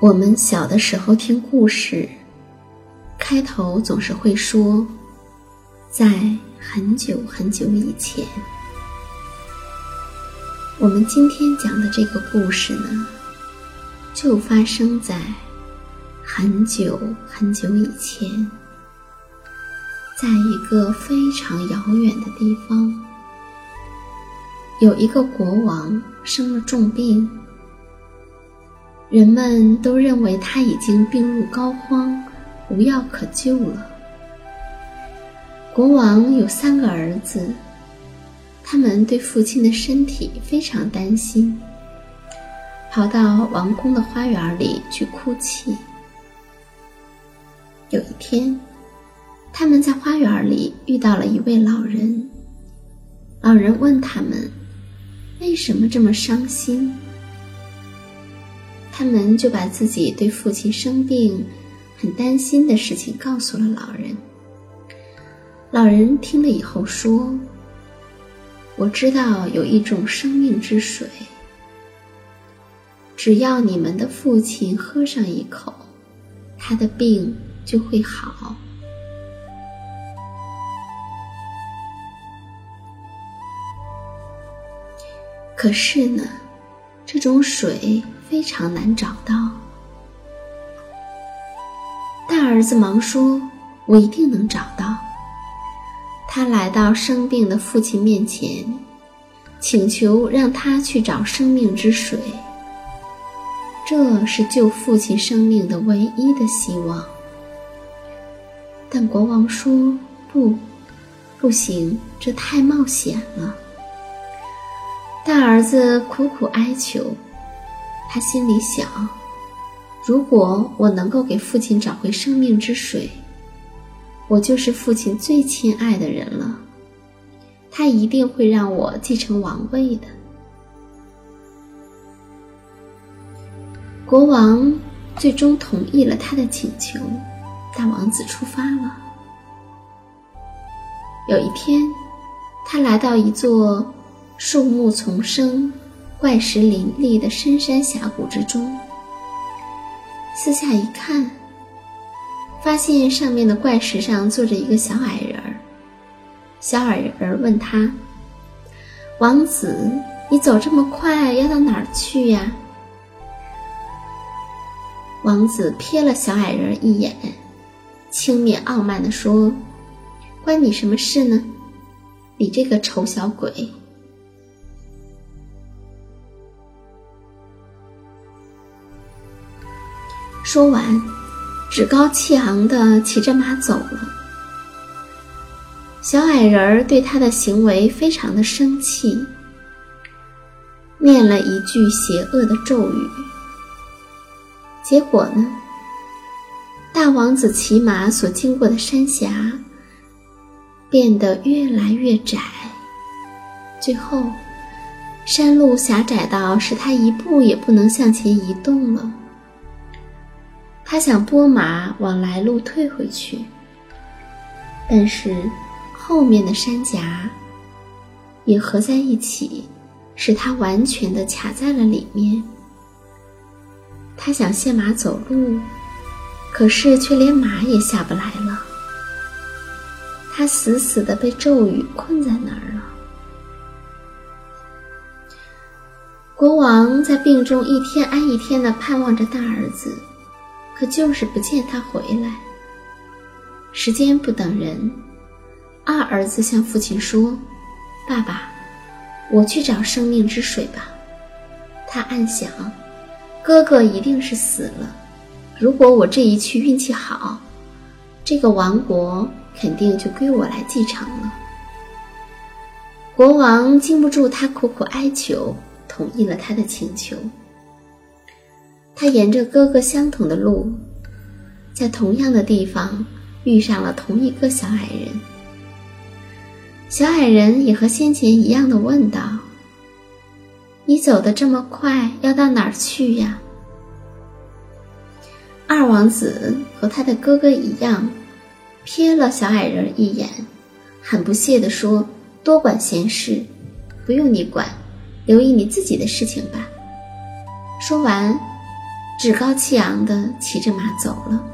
我们小的时候听故事，开头总是会说，在很久很久以前。我们今天讲的这个故事呢，就发生在很久很久以前，在一个非常遥远的地方，有一个国王生了重病。人们都认为他已经病入膏肓，无药可救了。国王有三个儿子，他们对父亲的身体非常担心，跑到王宫的花园里去哭泣。有一天，他们在花园里遇到了一位老人，老人问他们：“为什么这么伤心？”他们就把自己对父亲生病很担心的事情告诉了老人。老人听了以后说：“我知道有一种生命之水，只要你们的父亲喝上一口，他的病就会好。”可是呢，这种水。非常难找到。大儿子忙说：“我一定能找到。”他来到生病的父亲面前，请求让他去找生命之水。这是救父亲生命的唯一的希望。但国王说：“不，不行，这太冒险了。”大儿子苦苦哀求。他心里想：如果我能够给父亲找回生命之水，我就是父亲最亲爱的人了。他一定会让我继承王位的。国王最终同意了他的请求，大王子出发了。有一天，他来到一座树木丛生。怪石林立的深山峡谷之中，四下一看，发现上面的怪石上坐着一个小矮人儿。小矮人儿问他：“王子，你走这么快，要到哪儿去呀？”王子瞥了小矮人一眼，轻蔑傲慢地说：“关你什么事呢？你这个丑小鬼！”说完，趾高气昂地骑着马走了。小矮人儿对他的行为非常的生气，念了一句邪恶的咒语。结果呢？大王子骑马所经过的山峡变得越来越窄，最后，山路狭窄到使他一步也不能向前移动了。他想拨马往来路退回去，但是后面的山夹也合在一起，使他完全的卡在了里面。他想卸马走路，可是却连马也下不来了。他死死的被咒语困在那儿了。国王在病中一天挨一天的盼望着大儿子，可就是不见他回来。时间不等人，二儿子向父亲说：“爸爸，我去找生命之水吧。”他暗想。哥哥一定是死了。如果我这一去运气好，这个王国肯定就归我来继承了。国王经不住他苦苦哀求，同意了他的请求。他沿着哥哥相同的路，在同样的地方遇上了同一个小矮人。小矮人也和先前一样的问道。你走得这么快，要到哪儿去呀？二王子和他的哥哥一样，瞥了小矮人一眼，很不屑地说：“多管闲事，不用你管，留意你自己的事情吧。”说完，趾高气扬地骑着马走了。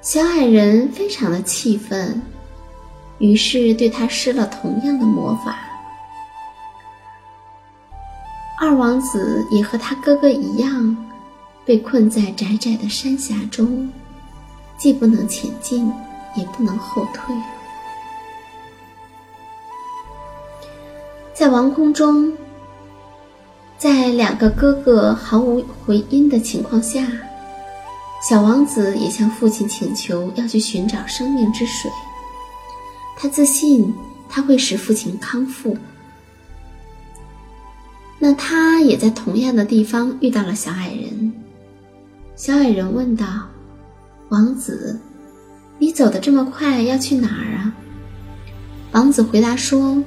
小矮人非常的气愤，于是对他施了同样的魔法。二王子也和他哥哥一样，被困在窄窄的山峡中，既不能前进，也不能后退。在王宫中，在两个哥哥毫无回音的情况下，小王子也向父亲请求要去寻找生命之水。他自信他会使父亲康复。那他也在同样的地方遇到了小矮人。小矮人问道：“王子，你走得这么快，要去哪儿啊？”王子回答说：“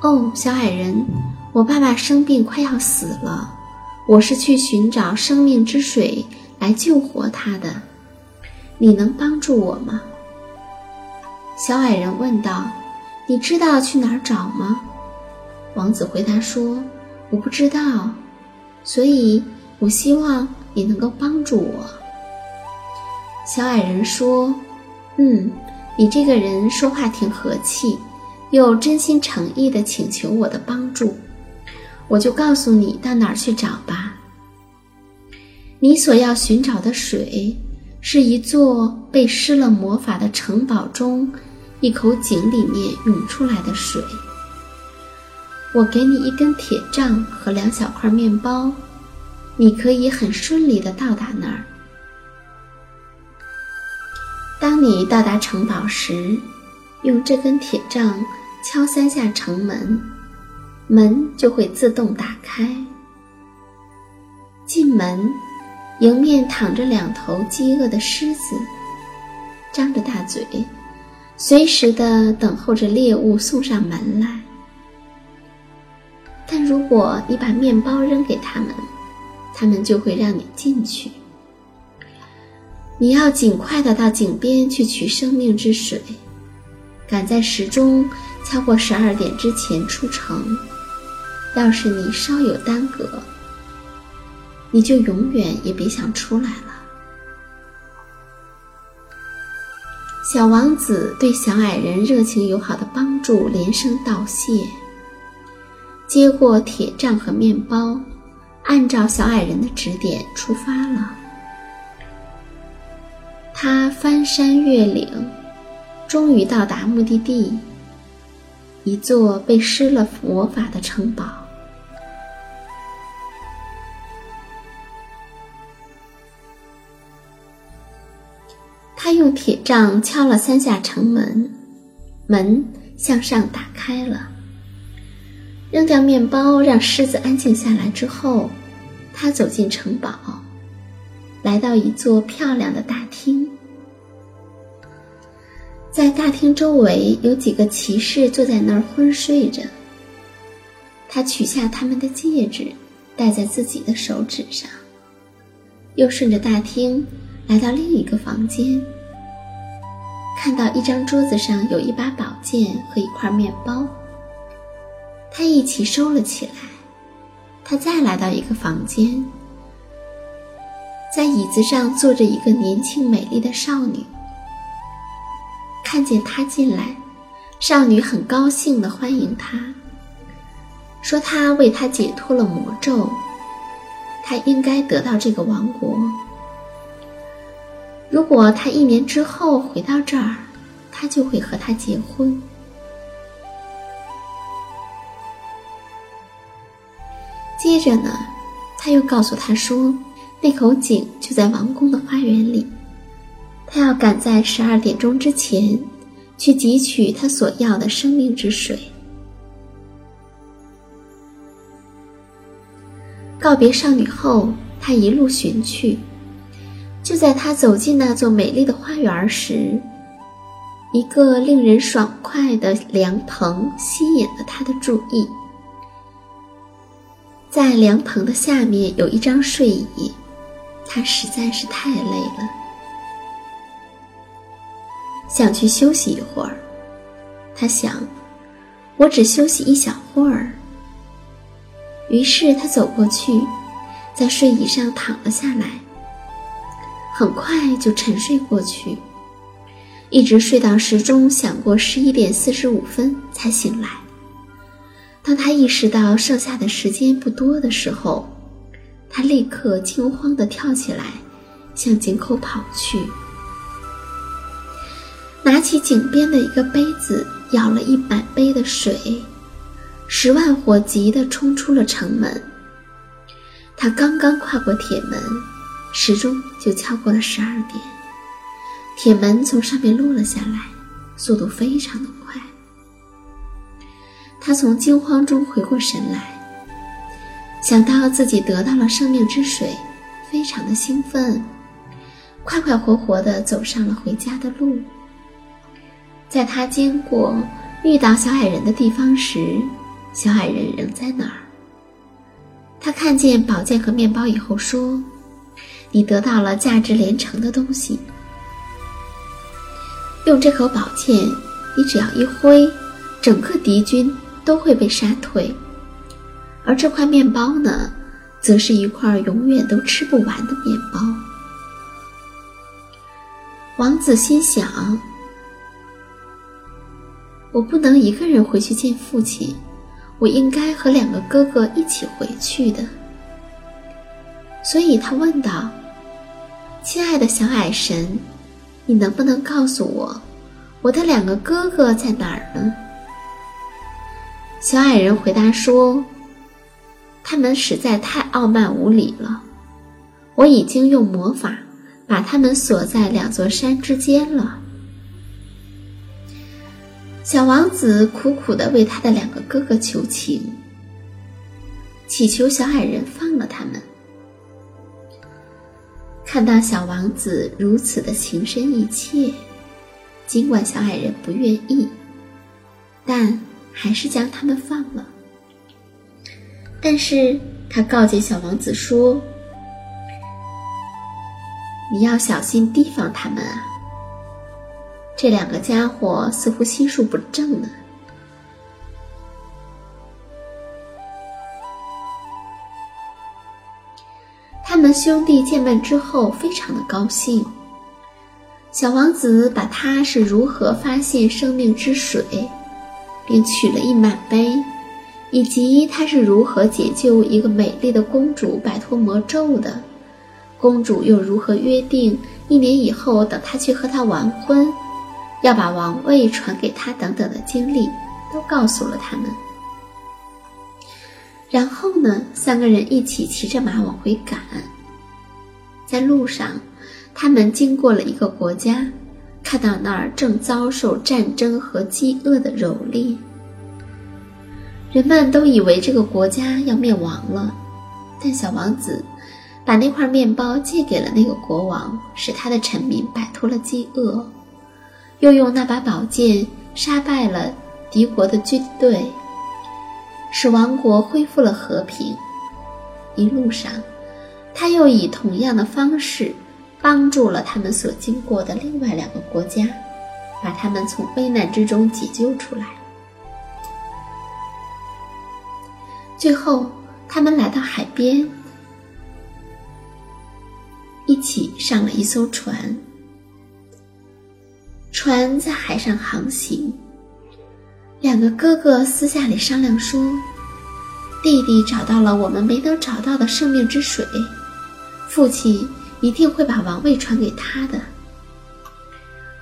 哦，小矮人，我爸爸生病，快要死了，我是去寻找生命之水来救活他的。你能帮助我吗？”小矮人问道：“你知道去哪儿找吗？”王子回答说。我不知道，所以我希望你能够帮助我。小矮人说：“嗯，你这个人说话挺和气，又真心诚意的请求我的帮助，我就告诉你到哪儿去找吧。你所要寻找的水，是一座被施了魔法的城堡中一口井里面涌出来的水。”我给你一根铁杖和两小块面包，你可以很顺利的到达那儿。当你到达城堡时，用这根铁杖敲三下城门，门就会自动打开。进门，迎面躺着两头饥饿的狮子，张着大嘴，随时的等候着猎物送上门来。但如果你把面包扔给他们，他们就会让你进去。你要尽快的到井边去取生命之水，赶在时钟敲过十二点之前出城。要是你稍有耽搁，你就永远也别想出来了。小王子对小矮人热情友好的帮助连声道谢。接过铁杖和面包，按照小矮人的指点出发了。他翻山越岭，终于到达目的地——一座被施了魔法的城堡。用铁杖敲了三下城门，门向上打开了。扔掉面包，让狮子安静下来之后，他走进城堡，来到一座漂亮的大厅。在大厅周围有几个骑士坐在那儿昏睡着。他取下他们的戒指，戴在自己的手指上，又顺着大厅来到另一个房间，看到一张桌子上有一把宝剑和一块面包。他一起收了起来。他再来到一个房间，在椅子上坐着一个年轻美丽的少女。看见他进来，少女很高兴地欢迎他，说他为他解脱了魔咒，他应该得到这个王国。如果他一年之后回到这儿，他就会和他结婚。接着呢，他又告诉他说，那口井就在王宫的花园里，他要赶在十二点钟之前去汲取他所要的生命之水。告别少女后，他一路寻去，就在他走进那座美丽的花园时，一个令人爽快的凉棚吸引了他的注意。在凉棚的下面有一张睡椅，他实在是太累了，想去休息一会儿。他想，我只休息一小会儿。于是他走过去，在睡椅上躺了下来，很快就沉睡过去，一直睡到时钟响过十一点四十五分才醒来。当他意识到剩下的时间不多的时候，他立刻惊慌地跳起来，向井口跑去，拿起井边的一个杯子，舀了一满杯的水，十万火急地冲出了城门。他刚刚跨过铁门，时钟就敲过了十二点，铁门从上面落了下来，速度非常的快。他从惊慌中回过神来，想到自己得到了生命之水，非常的兴奋，快快活活地走上了回家的路。在他经过遇到小矮人的地方时，小矮人仍在那儿。他看见宝剑和面包以后说：“你得到了价值连城的东西，用这口宝剑，你只要一挥，整个敌军。”都会被杀退，而这块面包呢，则是一块永远都吃不完的面包。王子心想：“我不能一个人回去见父亲，我应该和两个哥哥一起回去的。”所以他问道：“亲爱的小矮神，你能不能告诉我，我的两个哥哥在哪儿呢？”小矮人回答说：“他们实在太傲慢无礼了，我已经用魔法把他们锁在两座山之间了。”小王子苦苦地为他的两个哥哥求情，祈求小矮人放了他们。看到小王子如此的情深意切，尽管小矮人不愿意，但。还是将他们放了，但是他告诫小王子说：“你要小心提防他们啊！这两个家伙似乎心术不正呢。”兄弟见面之后，非常的高兴。小王子把他是如何发现生命之水。并取了一满杯，以及他是如何解救一个美丽的公主摆脱魔咒的，公主又如何约定一年以后等他去和她完婚，要把王位传给他等等的经历，都告诉了他们。然后呢，三个人一起骑着马往回赶。在路上，他们经过了一个国家，看到那儿正遭受战争和饥饿的蹂躏。人们都以为这个国家要灭亡了，但小王子把那块面包借给了那个国王，使他的臣民摆脱了饥饿，又用那把宝剑杀败了敌国的军队。使王国恢复了和平。一路上，他又以同样的方式帮助了他们所经过的另外两个国家，把他们从危难之中解救出来。最后，他们来到海边，一起上了一艘船。船在海上航行。两个哥哥私下里商量说：“弟弟找到了我们没能找到的生命之水，父亲一定会把王位传给他的。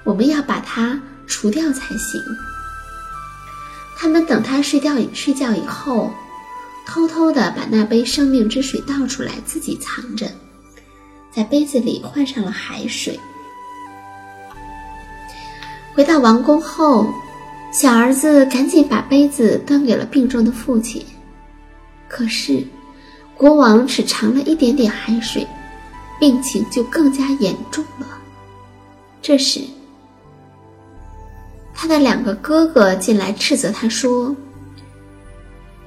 我们要把他除掉才行。”他们等他睡觉睡觉以后，偷偷的把那杯生命之水倒出来，自己藏着，在杯子里换上了海水。回到王宫后。小儿子赶紧把杯子端给了病重的父亲，可是国王只尝了一点点海水，病情就更加严重了。这时，他的两个哥哥进来斥责他说：“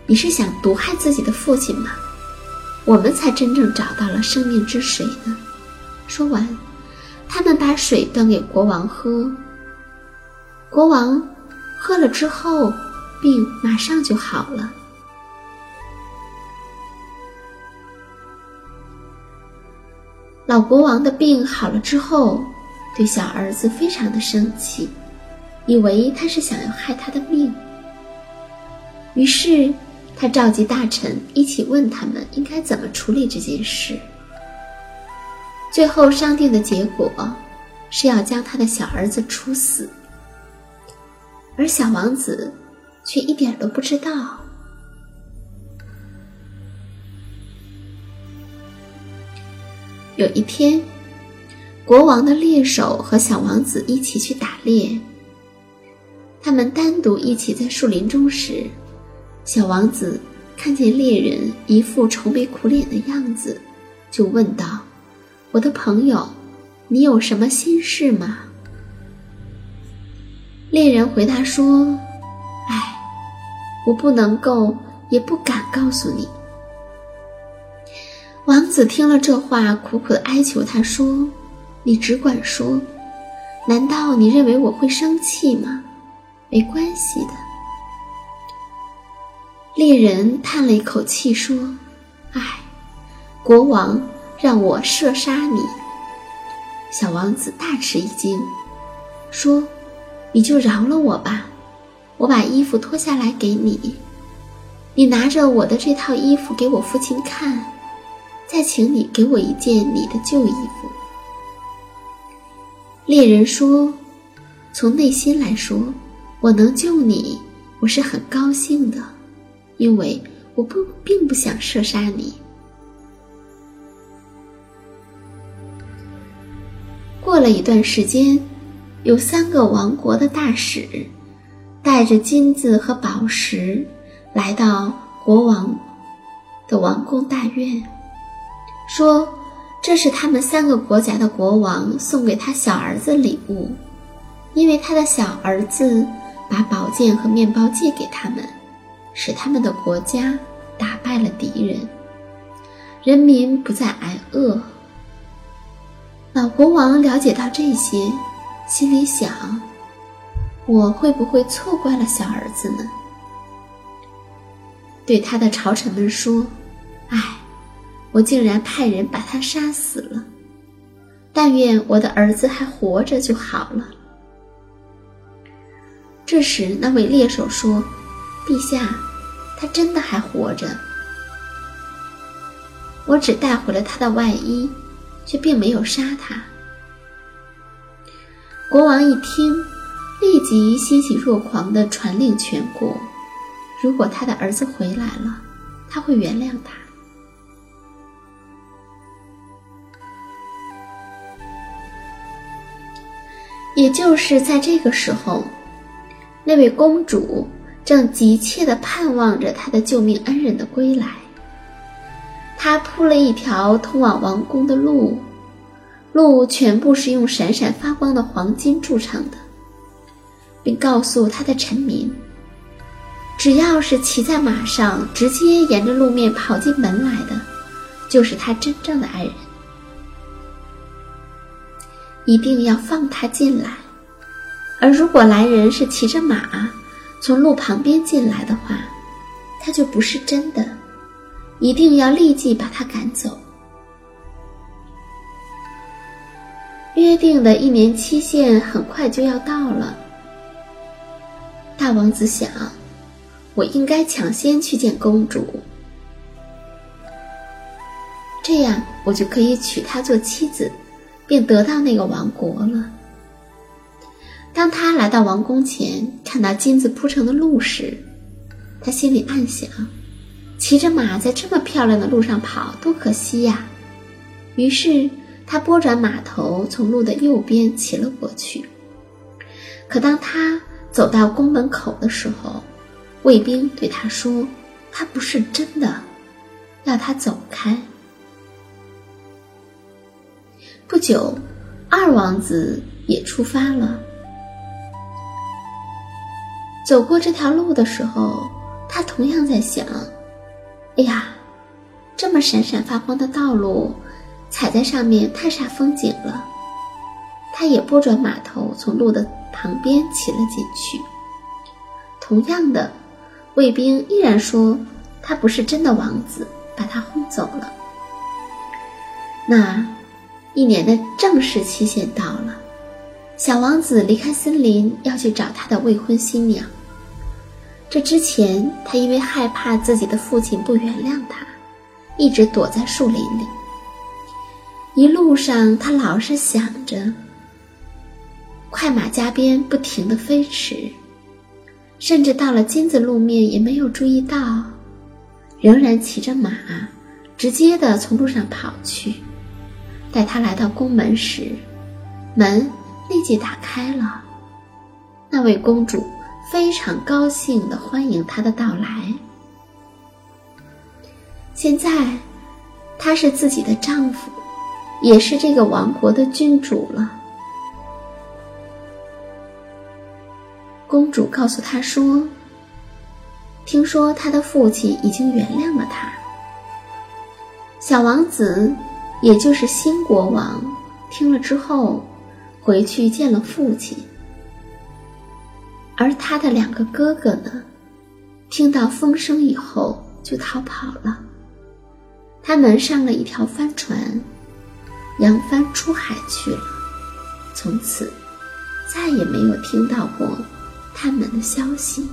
你是想毒害自己的父亲吗？我们才真正找到了生命之水呢。”说完，他们把水端给国王喝。国王。喝了之后，病马上就好了。老国王的病好了之后，对小儿子非常的生气，以为他是想要害他的命。于是他召集大臣一起问他们应该怎么处理这件事。最后商定的结果是要将他的小儿子处死。而小王子却一点都不知道。有一天，国王的猎手和小王子一起去打猎。他们单独一起在树林中时，小王子看见猎人一副愁眉苦脸的样子，就问道：“我的朋友，你有什么心事吗？”猎人回答说：“哎，我不能够，也不敢告诉你。”王子听了这话，苦苦的哀求他说：“你只管说，难道你认为我会生气吗？没关系的。”猎人叹了一口气说：“哎，国王让我射杀你。”小王子大吃一惊，说。你就饶了我吧，我把衣服脱下来给你，你拿着我的这套衣服给我父亲看，再请你给我一件你的旧衣服。猎人说：“从内心来说，我能救你，我是很高兴的，因为我不并不想射杀你。”过了一段时间。有三个王国的大使，带着金子和宝石，来到国王的王宫大院，说：“这是他们三个国家的国王送给他小儿子礼物，因为他的小儿子把宝剑和面包借给他们，使他们的国家打败了敌人，人民不再挨饿。”老国王了解到这些。心里想：“我会不会错怪了小儿子呢？”对他的朝臣们说：“唉，我竟然派人把他杀死了。但愿我的儿子还活着就好了。”这时，那位猎手说：“陛下，他真的还活着。我只带回了他的外衣，却并没有杀他。国王一听，立即欣喜若狂地传令全国：如果他的儿子回来了，他会原谅他。也就是在这个时候，那位公主正急切地盼望着她的救命恩人的归来。她铺了一条通往王宫的路，路全部是用闪闪发光的黄金铸成的，并告诉她的臣民：只要是骑在马上，直接沿着路面跑进门来的，就是他真正的爱人。一定要放他进来，而如果来人是骑着马从路旁边进来的话，他就不是真的，一定要立即把他赶走。约定的一年期限很快就要到了，大王子想，我应该抢先去见公主，这样我就可以娶她做妻子。便得到那个王国了。当他来到王宫前，看到金子铺成的路时，他心里暗想：骑着马在这么漂亮的路上跑，多可惜呀！于是他拨转马头，从路的右边骑了过去。可当他走到宫门口的时候，卫兵对他说：“他不是真的，要他走开。”不久，二王子也出发了。走过这条路的时候，他同样在想：“哎呀，这么闪闪发光的道路，踩在上面太煞风景了。”他也拨转马头，从路的旁边骑了进去。同样的，卫兵依然说他不是真的王子，把他轰走了。那。一年的正式期限到了，小王子离开森林，要去找他的未婚新娘。这之前，他因为害怕自己的父亲不原谅他，一直躲在树林里。一路上，他老是想着，快马加鞭，不停的飞驰，甚至到了金子路面也没有注意到，仍然骑着马，直接的从路上跑去。待他来到宫门时，门立即打开了。那位公主非常高兴的欢迎他的到来。现在，她是自己的丈夫，也是这个王国的君主了。公主告诉他说：“听说他的父亲已经原谅了他。”小王子。也就是新国王听了之后，回去见了父亲。而他的两个哥哥呢，听到风声以后就逃跑了。他们上了一条帆船，扬帆出海去了。从此，再也没有听到过他们的消息。